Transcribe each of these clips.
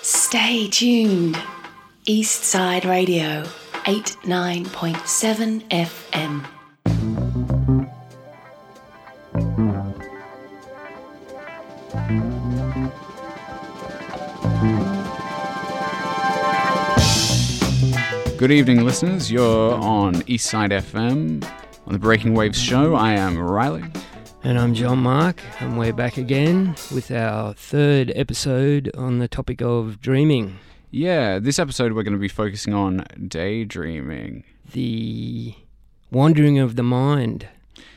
Stay tuned. Eastside Radio, 89.7 FM. Good evening, listeners. You're on Eastside FM on the Breaking Waves show. I am Riley. And I'm John Mark, and we're back again with our third episode on the topic of dreaming, Yeah, this episode we're going to be focusing on daydreaming. the wandering of the mind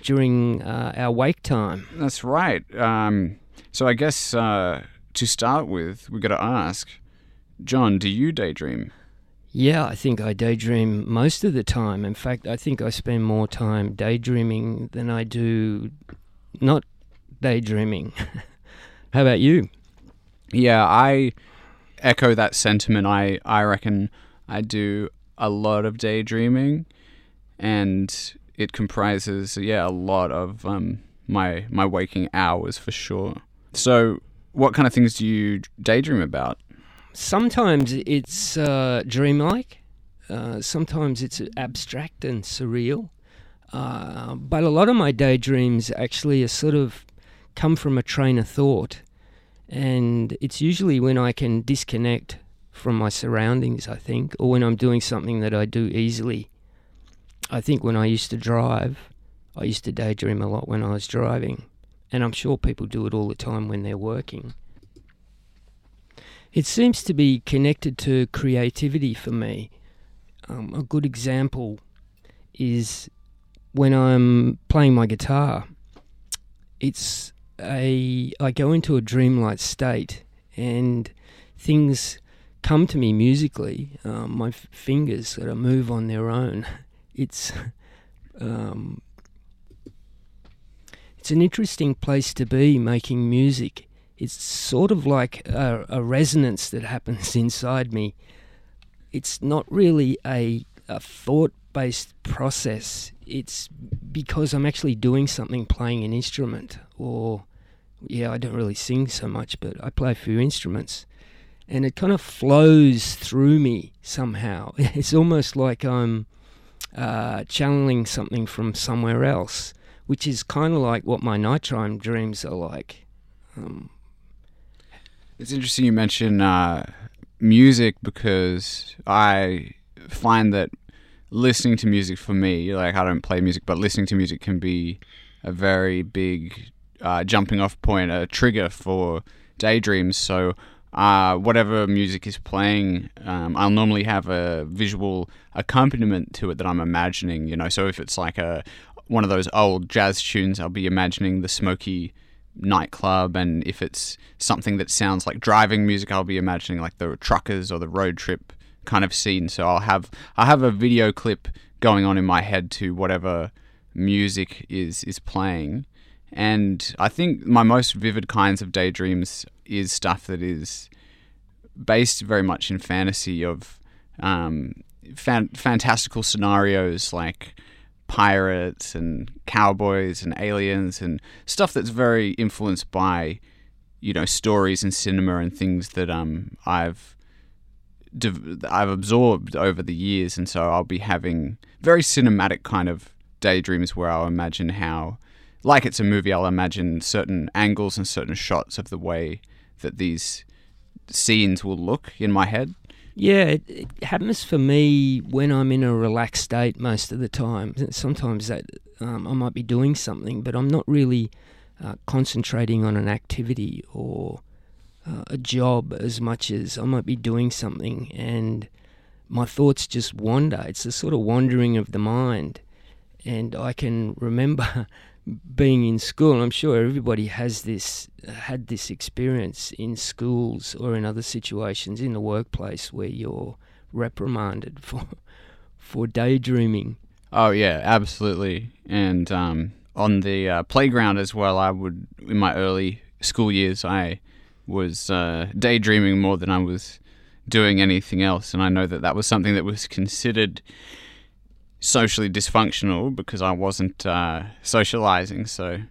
during uh, our wake time. That's right. Um, so I guess uh, to start with, we've got to ask, John, do you daydream? Yeah, I think I daydream most of the time. In fact, I think I spend more time daydreaming than I do not daydreaming. How about you? Yeah, I echo that sentiment. I, I reckon I do a lot of daydreaming, and it comprises yeah a lot of um, my my waking hours for sure. So, what kind of things do you daydream about? Sometimes it's uh, dreamlike, uh, sometimes it's abstract and surreal. Uh, but a lot of my daydreams actually are sort of come from a train of thought. And it's usually when I can disconnect from my surroundings, I think, or when I'm doing something that I do easily. I think when I used to drive, I used to daydream a lot when I was driving. And I'm sure people do it all the time when they're working. It seems to be connected to creativity for me. Um, a good example is when I'm playing my guitar. It's a I go into a dreamlike state and things come to me musically. Um, my f- fingers sort of move on their own. It's um, it's an interesting place to be making music it's sort of like a, a resonance that happens inside me. It's not really a, a thought based process, it's because I'm actually doing something, playing an instrument, or yeah, I don't really sing so much, but I play a few instruments. And it kind of flows through me somehow. It's almost like I'm uh, channeling something from somewhere else, which is kind of like what my nighttime dreams are like. Um, It's interesting you mention uh, music because I find that listening to music for me, like I don't play music, but listening to music can be a very big uh, jumping off point, a trigger for daydreams. So uh, whatever music is playing, um, I'll normally have a visual accompaniment to it that I'm imagining. You know, so if it's like a one of those old jazz tunes, I'll be imagining the smoky nightclub and if it's something that sounds like driving music I'll be imagining like the truckers or the road trip kind of scene. So I'll have I'll have a video clip going on in my head to whatever music is is playing. And I think my most vivid kinds of daydreams is stuff that is based very much in fantasy of um, fan- fantastical scenarios like pirates and cowboys and aliens and stuff that's very influenced by you know stories and cinema and things that um I've I've absorbed over the years and so I'll be having very cinematic kind of daydreams where I'll imagine how like it's a movie I'll imagine certain angles and certain shots of the way that these scenes will look in my head Yeah, it, it happens for me when I'm in a relaxed state most of the time. Sometimes that um, I might be doing something, but I'm not really uh, concentrating on an activity or uh, a job as much as I might be doing something, and my thoughts just wander. It's a sort of wandering of the mind, and I can remember being in school. I'm sure everybody has this had this experience in schools or in other situations in the workplace where you're reprimanded for for daydreaming. Oh yeah, absolutely. And um, on the uh, playground as well, I would in my early school years, I was uh, daydreaming more than I was doing anything else, and I know that that was something that was considered socially dysfunctional because I wasn't uh, socializing. So,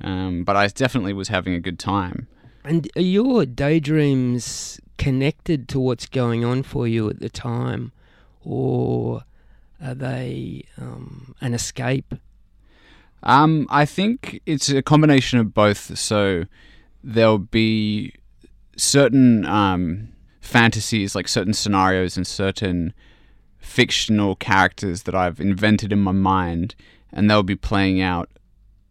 um, but I definitely was having a good time. And are your daydreams connected to what's going on for you at the time, or are they um, an escape? Um, I think it's a combination of both. So there'll be certain um, fantasies, like certain scenarios and certain fictional characters that I've invented in my mind, and they'll be playing out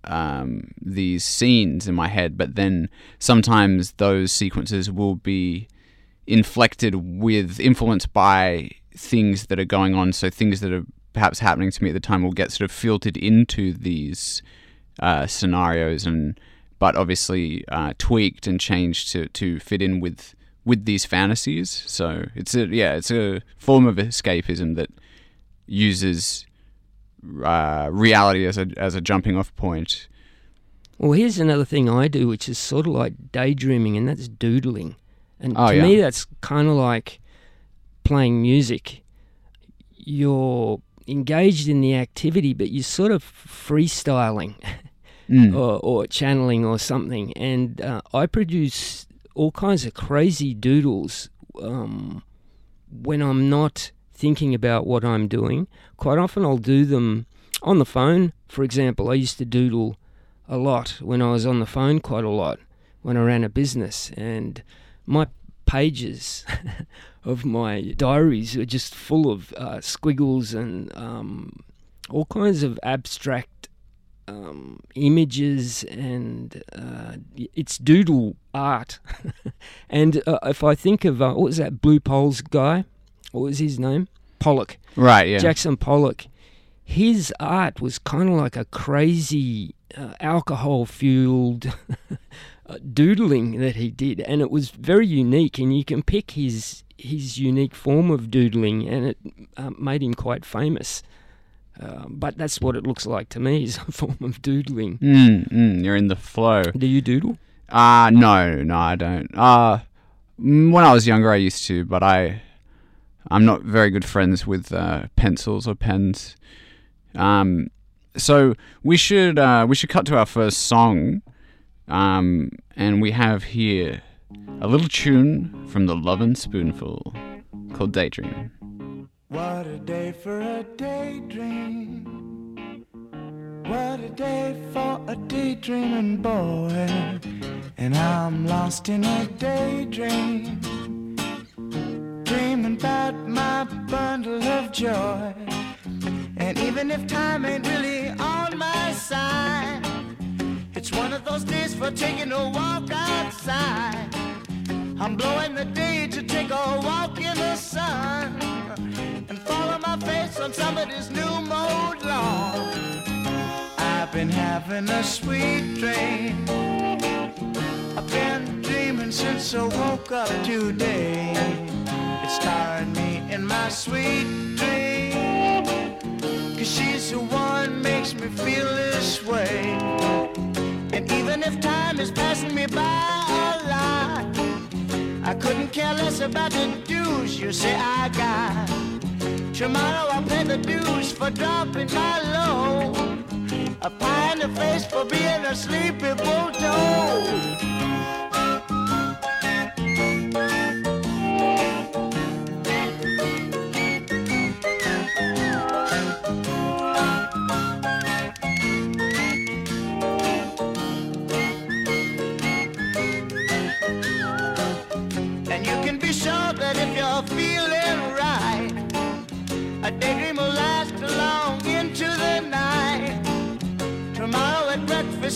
um, these scenes in my head. But then sometimes those sequences will be inflected with, influenced by things that are going on. So things that are perhaps happening to me at the time will get sort of filtered into these uh, scenarios and but obviously uh, tweaked and changed to, to fit in with with these fantasies. So it's a yeah, it's a form of escapism that uses uh, reality as a as a jumping off point. Well, here's another thing I do, which is sort of like daydreaming, and that's doodling. And Oh, to yeah. me, that's kind of like playing music. You're engaged in the activity, but you're sort of freestyling Mm. or, or channeling or something. And uh, I produce all kinds of crazy doodles um, when I'm not thinking about what I'm doing. Quite often, I'll do them on the phone. For example, I used to doodle a lot when I was on the phone quite a lot when I ran a business, and my pages of my diaries are just full of uh, squiggles and um, all kinds of abstract um, images, and uh, it's doodle art. and uh, if I think of uh, what was that Blue Poles guy? What was his name? Pollock. Right. Yeah. Jackson Pollock. His art was kind of like a crazy uh, alcohol fueled doodling that he did, and it was very unique. And you can pick his his unique form of doodling, and it uh, made him quite famous. Uh, but that's what it looks like to me is a form of doodling. Mm, mm, you're in the flow. Do you doodle? Uh no, no, I don't. Uh mm, when I was younger, I used to, but I, I'm not very good friends with uh, pencils or pens. Um, so we should uh, we should cut to our first song, um, and we have here a little tune from the Lovin' Spoonful called Daydream. What a day for a daydream. What a day for a daydreaming boy. And I'm lost in a daydream. Dreaming about my bundle of joy. And even if time ain't really on my side, it's one of those days for taking a walk outside. I'm blowing the day to take a walk in the sun and follow my face on somebody's new mode lawn. I've been having a sweet dream. I've been dreaming since I woke up today. It's starring me in my sweet dream. Cause she's the one makes me feel this way. And even if time is passing me by a lot, couldn't care less about the dues you say I got. Tomorrow I'll pay the dues for dropping my load. A pie in the face for being a sleepy bulldog.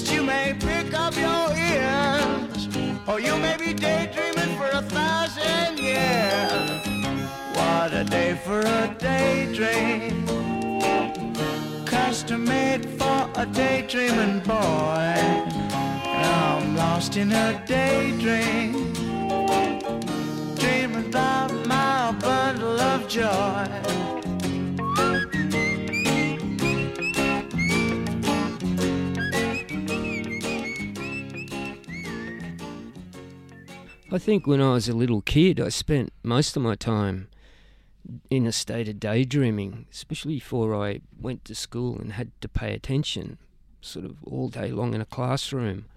At you may pick up your ears, or you may be daydreaming for a thousand years. What a day for a daydream, custom made for a daydreaming boy. I'm lost in a daydream dreaming about my bundle of joy. I think when I was a little kid, I spent most of my time in a state of daydreaming, especially before I went to school and had to pay attention sort of all day long in a classroom.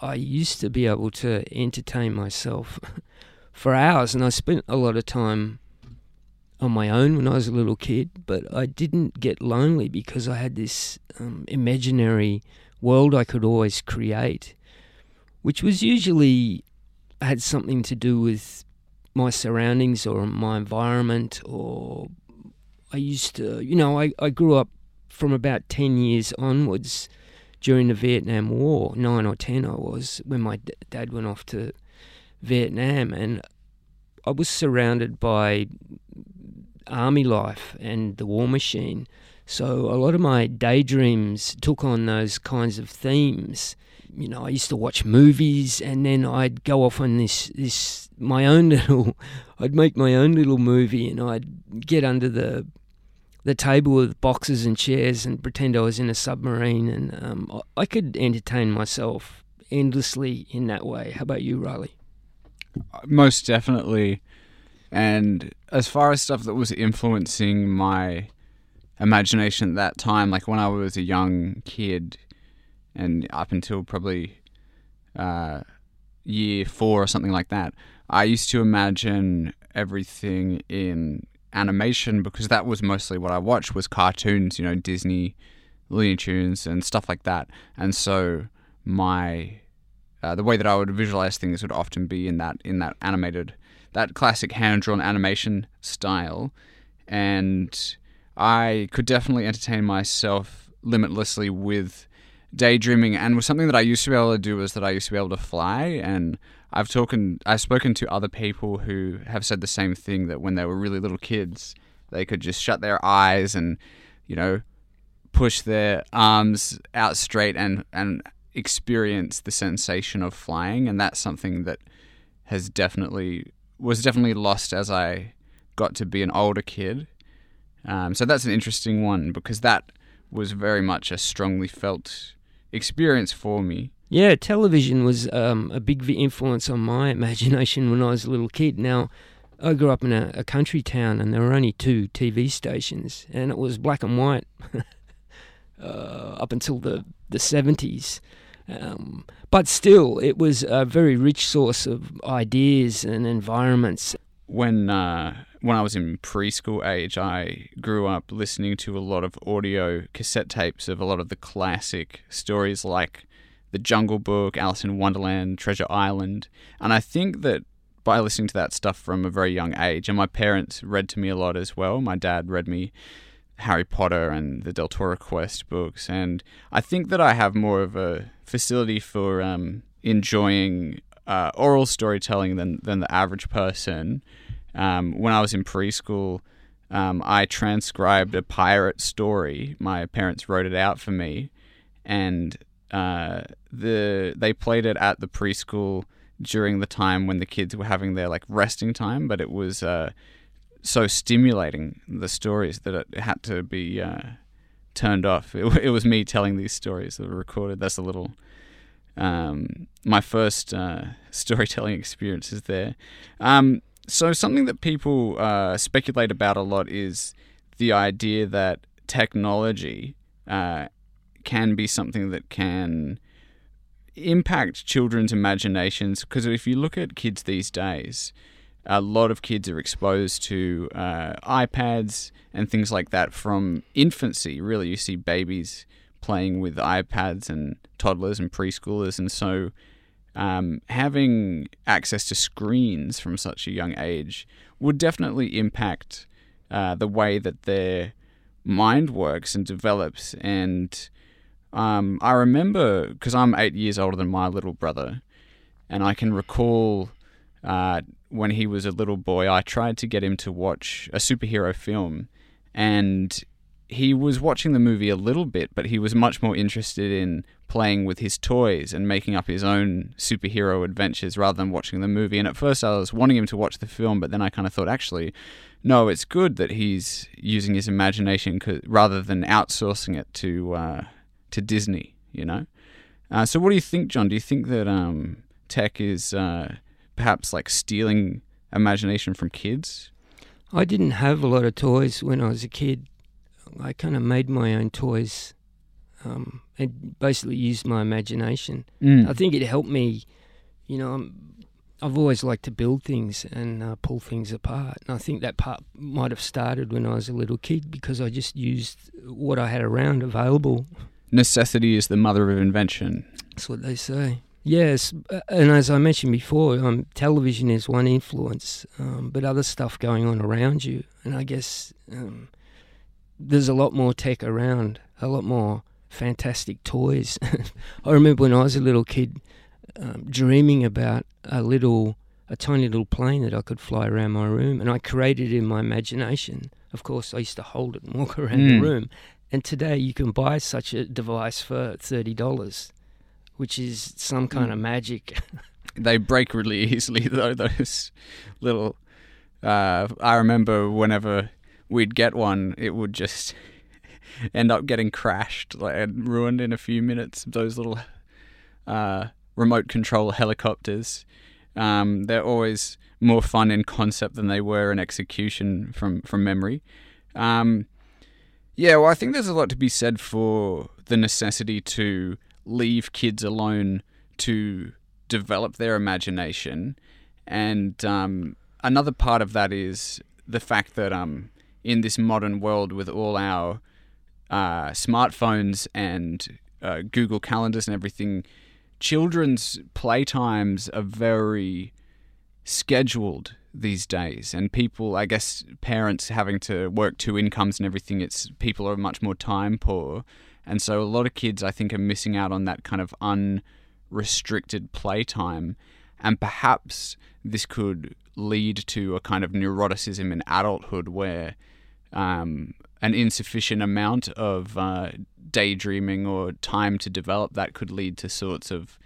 I used to be able to entertain myself for hours, and I spent a lot of time on my own when I was a little kid. But I didn't get lonely because I had this um, imaginary world I could always create, which was usually had something to do with my surroundings or my environment or I used to you know I, I grew up from about 10 years onwards during the Vietnam War 9 or 10 I was when my d- dad went off to Vietnam. And I was surrounded by army life and the war machine. So a lot of my daydreams took on those kinds of themes you know, I used to watch movies, and then I'd go off on this this my own little. I'd make my own little movie, and I'd get under the the table with boxes and chairs and pretend I was in a submarine, and um, I could entertain myself endlessly in that way. How about you, Riley? Most definitely. And as far as stuff that was influencing my imagination at that time, like when I was a young kid, and up until probably uh, year four or something like that, I used to imagine everything in animation because that was mostly what I watched was cartoons, you know, Disney, Looney Tunes, and stuff like that. And so my uh, the way that I would visualize things would often be in that in that animated, that classic hand drawn animation style, and I could definitely entertain myself limitlessly with daydreaming and was something that I used to be able to do was that I used to be able to fly and I've talking I've spoken to other people who have said the same thing that when they were really little kids they could just shut their eyes and you know push their arms out straight and and experience the sensation of flying and that's something that has definitely was definitely lost as I got to be an older kid. Um, so that's an interesting one because that was very much a strongly felt experience for me. Yeah, television was um, a big influence on my imagination when I was a little kid. Now, I grew up in a, a country town and there were only two TV stations, and it was black and white uh, up until the, the 70s. Um, but still, it was a very rich source of ideas and environments. When uh, when I was in preschool age, I grew up listening to a lot of audio cassette tapes of a lot of the classic stories like The Jungle Book, Alice in Wonderland, Treasure Island. And I think that by listening to that stuff from a very young age, and my parents read to me a lot as well. My dad read me Harry Potter and the Deltora Quest books. And I think that I have more of a facility for um, enjoying uh, oral storytelling than, than the average person um, when I was in preschool, um, I transcribed a pirate story. My parents wrote it out for me, and uh, the they played it at the preschool during the time when the kids were having their like resting time. But it was uh, so stimulating the stories that it had to be uh, turned off. It, it, was me telling these stories that were recorded. That's a little. Um, my first uh, storytelling experience is there. Um, so something that people uh, speculate about a lot is the idea that technology uh, can be something that can impact children's imaginations. Because if you look at kids these days, a lot of kids are exposed to uh, iPads and things like that from infancy. Really, you see babies playing with iPads and toddlers and preschoolers, and so um, having access to screens from such a young age would definitely impact uh, the way that their mind works and develops. And um, I remember, because I'm eight years older than my little brother, and I can recall uh, when he was a little boy, I tried to get him to watch a superhero film, and he was watching the movie a little bit, but he was much more interested in playing with his toys and making up his own superhero adventures rather than watching the movie. And at first, I was wanting him to watch the film, but then I kind of thought, actually, no, it's good that he's using his imagination rather than outsourcing it to uh, to Disney. You know. Uh, so, what do you think, John? Do you think that um, tech is uh, perhaps like stealing imagination from kids? I didn't have a lot of toys when I was a kid. I kind of made my own toys um, and basically used my imagination. Mm. I think it helped me. You know, I'm I've always liked to build things and uh, pull things apart. And I think that part might have started when I was a little kid because I just used what I had around available. Necessity is the mother of invention. That's what they say. Yes, uh, and as I mentioned before, um, television is one influence, um, but other stuff going on around you. And I guess um, there's a lot more tech around, a lot more fantastic toys. I remember when I was a little kid um, dreaming about a little, a tiny little plane that I could fly around my room, and I created it in my imagination. Of course, I used to hold it and walk around Mm. the room. And today, you can buy such a device for thirty dollars, which is some kind of magic. They break really easily though. Those little. Uh, I remember whenever we'd get one, it would just end up getting crashed like, and ruined in a few minutes. Those little uh, remote control helicopters. Um, they're always more fun in concept than they were in execution from from memory. Um, yeah, well, I think there's a lot to be said for the necessity to leave kids alone to develop their imagination, and um, another part of that is the fact that um, in this modern world with all our uh, smartphones and uh, Google calendars and everything, children's playtimes are very scheduled these days. And people i guess parents having to work two incomes and everything it's people are much more time poor. And so a lot of kids i think are missing out on that kind of unrestricted playtime. And perhaps this could lead to a kind of neuroticism in adulthood where um, an insufficient amount of uh, daydreaming or time to develop that could lead to sorts of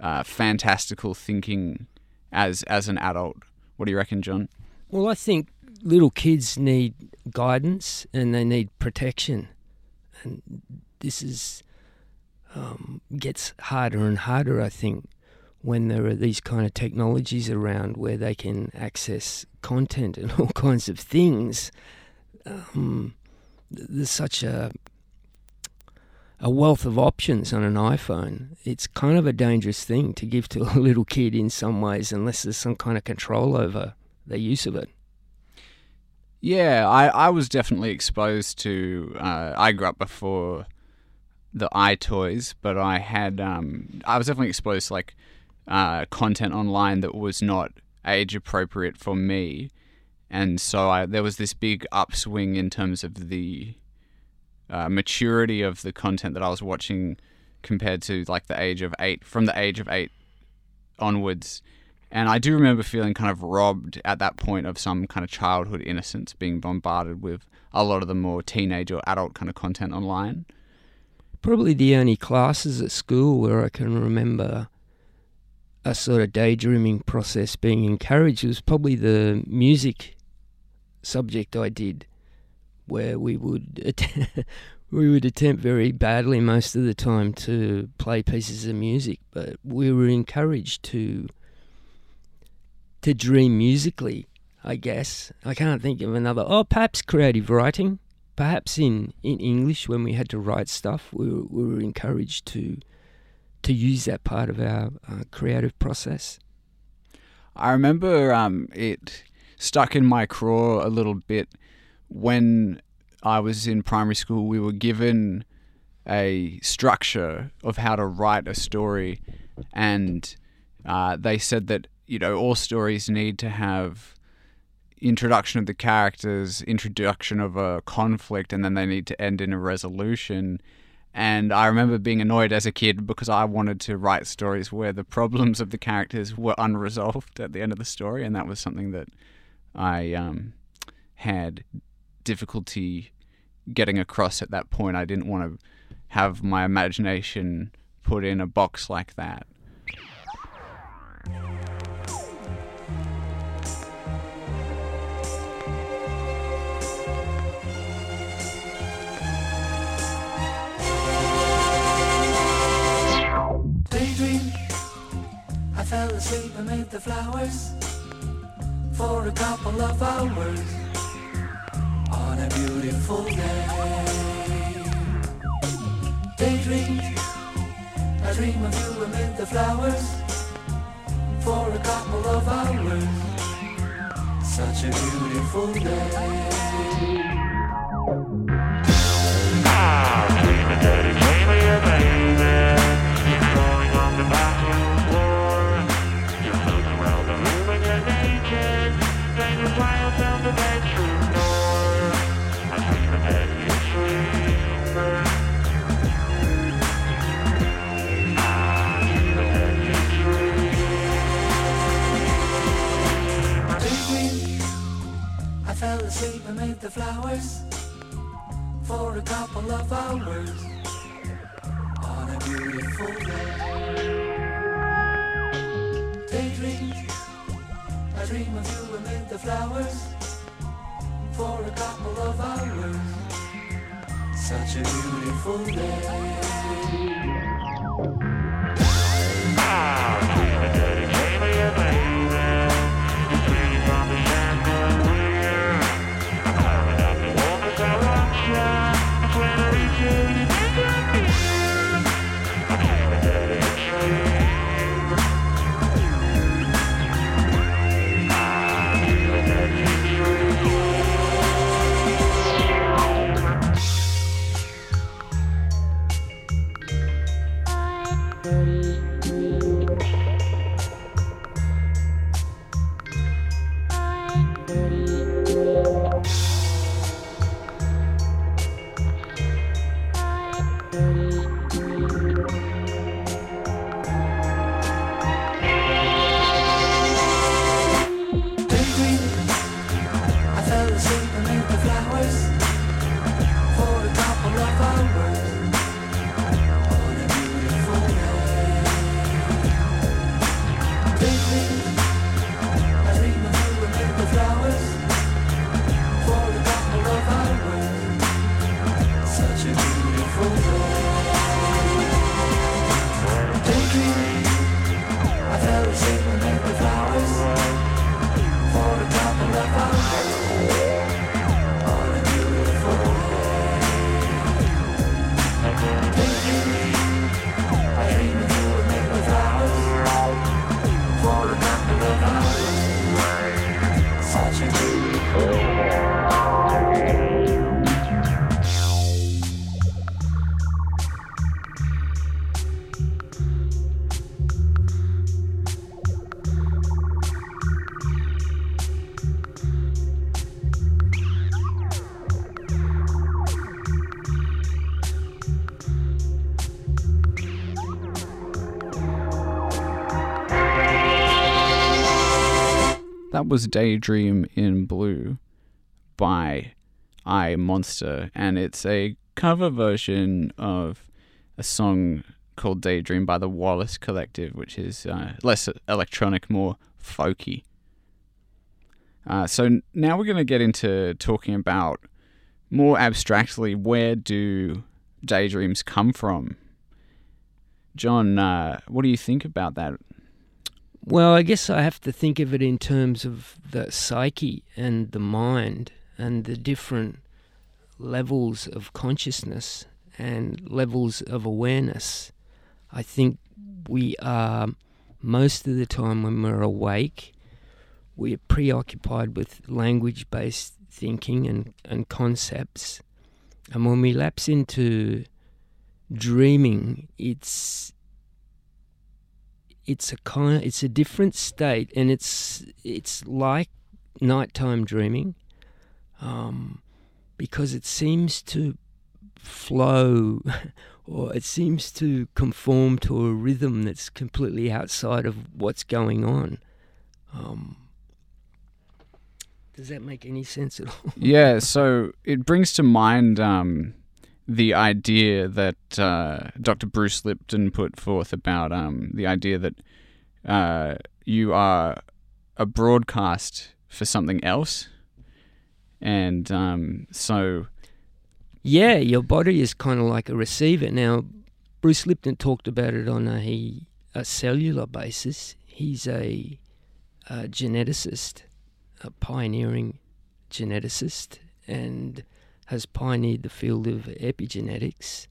uh, fantastical thinking as as an adult. What do you reckon, John? Well, I think little kids need guidance and they need protection, and this is um, gets harder and harder. I think when there are these kind of technologies around where they can access content and all kinds of things. Um, there's such a a wealth of options on an iPhone. It's kind of a dangerous thing to give to a little kid in some ways, unless there's some kind of control over the use of it. Yeah, I, I was definitely exposed to. Uh, I grew up before the iToys, but I had. Um, I was definitely exposed to like uh, content online that was not age appropriate for me, and so I, there was this big upswing in terms of the uh, maturity of the content that I was watching compared to like the age of eight. From the age of eight onwards, and I do remember feeling kind of robbed at that point of some kind of childhood innocence, being bombarded with a lot of the more teenage or adult kind of content online. Probably the only classes at school where I can remember a sort of daydreaming process being encouraged was probably the music subject I did, where we would att- we would attempt very badly most of the time to play pieces of music, but we were encouraged to to dream musically. I guess I can't think of another. Oh, perhaps creative writing. Perhaps in, in English, when we had to write stuff, we were, we were encouraged to to use that part of our uh, creative process. I remember um, it stuck in my craw a little bit when I was in primary school. We were given a structure of how to write a story, and uh, they said that you know all stories need to have introduction of the characters, introduction of a conflict, and then they need to end in a resolution. And I remember being annoyed as a kid because I wanted to write stories where the problems of the characters were unresolved at the end of the story, and that was something that I um, had difficulty getting across at that point. I didn't want to have my imagination put in a box like that. Daydream. I fell asleep amid the flowers for a couple of hours on a beautiful day. Daydream. I dream of you amid the flowers for a couple of hours. Such a beautiful day. Fell amid the flowers for a couple of hours on a beautiful day. Daydream. I dream of you amid the flowers for a couple of hours. Such a beautiful day. That was Daydream in Blue by I Monster, and it's a cover version of a song called Daydream by the Wallace Collective, which is uh, less electronic, more folky. Uh, so now we're going to get into talking about more abstractly where do daydreams come from? John, uh, what do you think about that? Well, I guess I have to think of it in terms of the psyche and the mind and the different levels of consciousness and levels of awareness. I think we are, most of the time when we're awake, we're preoccupied with language based thinking and, and concepts. And when we lapse into dreaming, it's it's a kind it's a different state and it's it's like nighttime dreaming um, because it seems to flow or it seems to conform to a rhythm that's completely outside of what's going on. Um, does that make any sense at all? Yeah, so it brings to mind um, the idea that uh, Dr. Bruce Lipton put forth about um, the idea that uh, you are a broadcast for something else. And um, so, Yeah, your body is kind of like a receiver. Now, Bruce Lipton talked about it on a, a cellular basis. He's a, a geneticist, a pioneering geneticist, and has pioneered the field of epigenetics.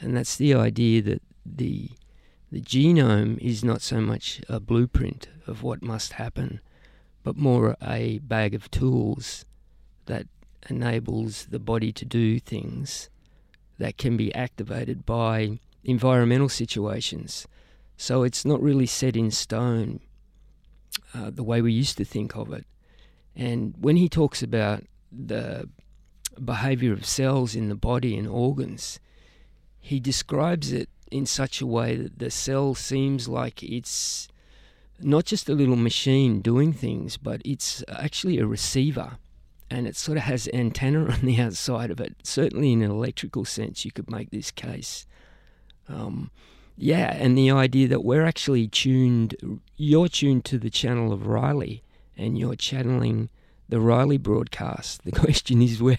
And that's the idea that the The genome is not so much a blueprint of what must happen, but more a bag of tools that enables the body to do things that can be activated by environmental situations. So it's not really set in stone uh, the way we used to think of it. And when he talks about the behavior of cells in the body and organs, he describes it in such a way that the cell seems like it's not just a little machine doing things, but it's actually a receiver. And it sort of has antenna on the outside of it. Certainly, in an electrical sense, you could make this case. Um, yeah, and the idea that we're actually tuned, you're tuned to the channel of Riley, and you're channeling the Riley broadcast. The question is, where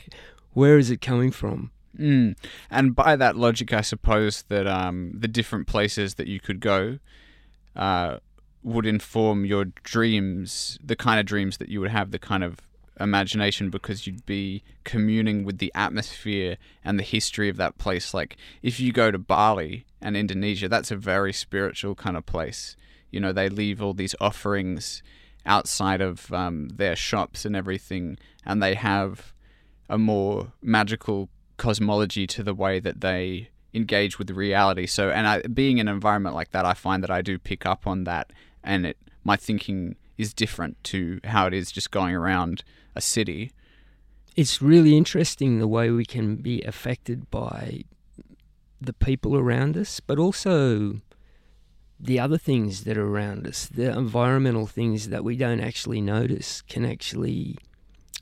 where is it coming from? Mm. And by that logic, I suppose that um, the different places that you could go uh, would inform your dreams, the kind of dreams that you would have, the kind of imagination, because you'd be communing with the atmosphere and the history of that place. Like if you go to Bali and Indonesia, that's a very spiritual kind of place. You know, they leave all these offerings outside of um, their shops and everything, and they have a more magical cosmology to the way that they engage with reality. So, and I, being in an environment like that, I find that I do pick up on that, and it my thinking is different to how it is just going around a city. It's really interesting the way we can be affected by the people around us, but also the other things that are around us, the environmental things that we don't actually notice, can actually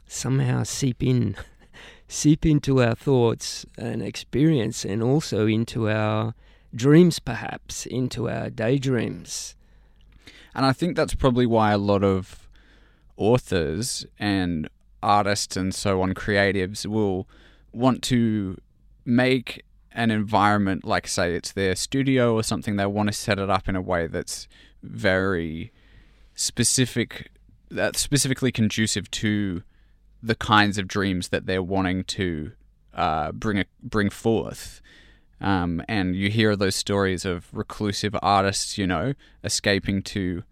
somehow seep in seep into our thoughts and experience and also into our dreams, perhaps, into our daydreams. And I think that's probably why a lot of authors and artists and so on, creatives, will want to make an environment like, say, it's their studio or something, they want to set it up in a way that's very specific, that's specifically conducive to the kinds of dreams that they're wanting to uh, bring a, bring forth. Um, and you hear those stories of reclusive artists, you know, escaping to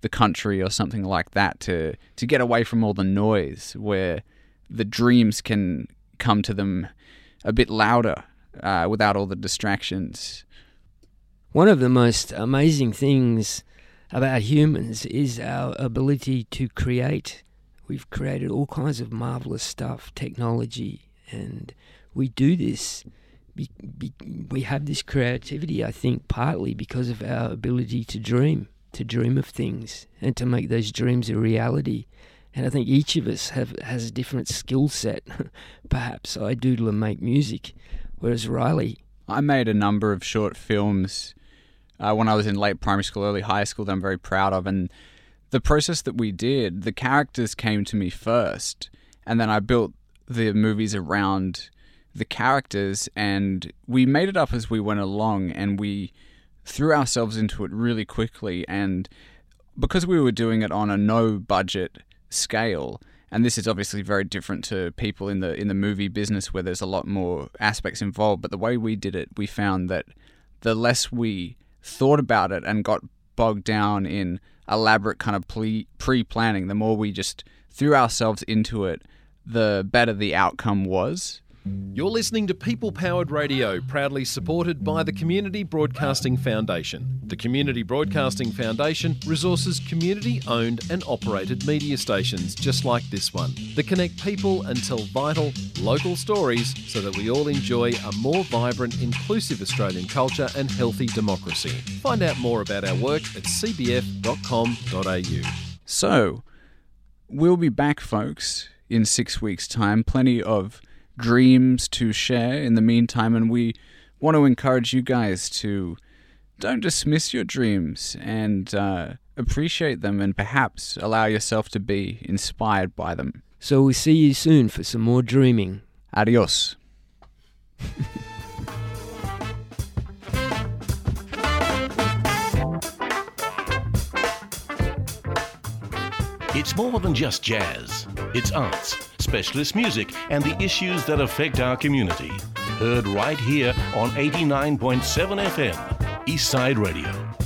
the country or something like that to to get away from all the noise, where the dreams can come to them a bit louder uh, without all the distractions. One of the most amazing things about humans is our ability to create We've created all kinds of marvelous stuff, technology, and we do this. Be, be, we have this creativity, I think, partly because of our ability to dream, to dream of things, and to make those dreams a reality. And I think each of us have has a different skill set. Perhaps I doodle and make music, whereas Riley. I made a number of short films uh, when I was in late primary school, early high school that I'm very proud of, and the process that we did, the characters came to me first, and then I built the movies around the characters, and we made it up as we went along, and we threw ourselves into it really quickly. And because we were doing it on a no budget scale, and this is obviously very different to people in the in the movie business where there's a lot more aspects involved. But the way we did it, we found that the less we thought about it and got bogged down in elaborate kind of pre planning, the more we just threw ourselves into it, the better the outcome was. You're listening to People Powered Radio, proudly supported by the Community Broadcasting Foundation. The Community Broadcasting Foundation resources community owned and operated media stations just like this one that connect people and tell vital, local stories so that we all enjoy a more vibrant, inclusive Australian culture and healthy democracy. Find out more about our work at cbf.com.au. So, we'll be back, folks, in six weeks' time. Plenty of dreams to share in the meantime, and we want to encourage you guys to don't dismiss your dreams and uh, appreciate them and perhaps allow yourself to be inspired by them. So we'll see you soon for some more dreaming. Adios. It's more than just jazz. It's arts, specialist music, and the issues that affect our community. Heard right here on 89.7 FM. Eastside Radio.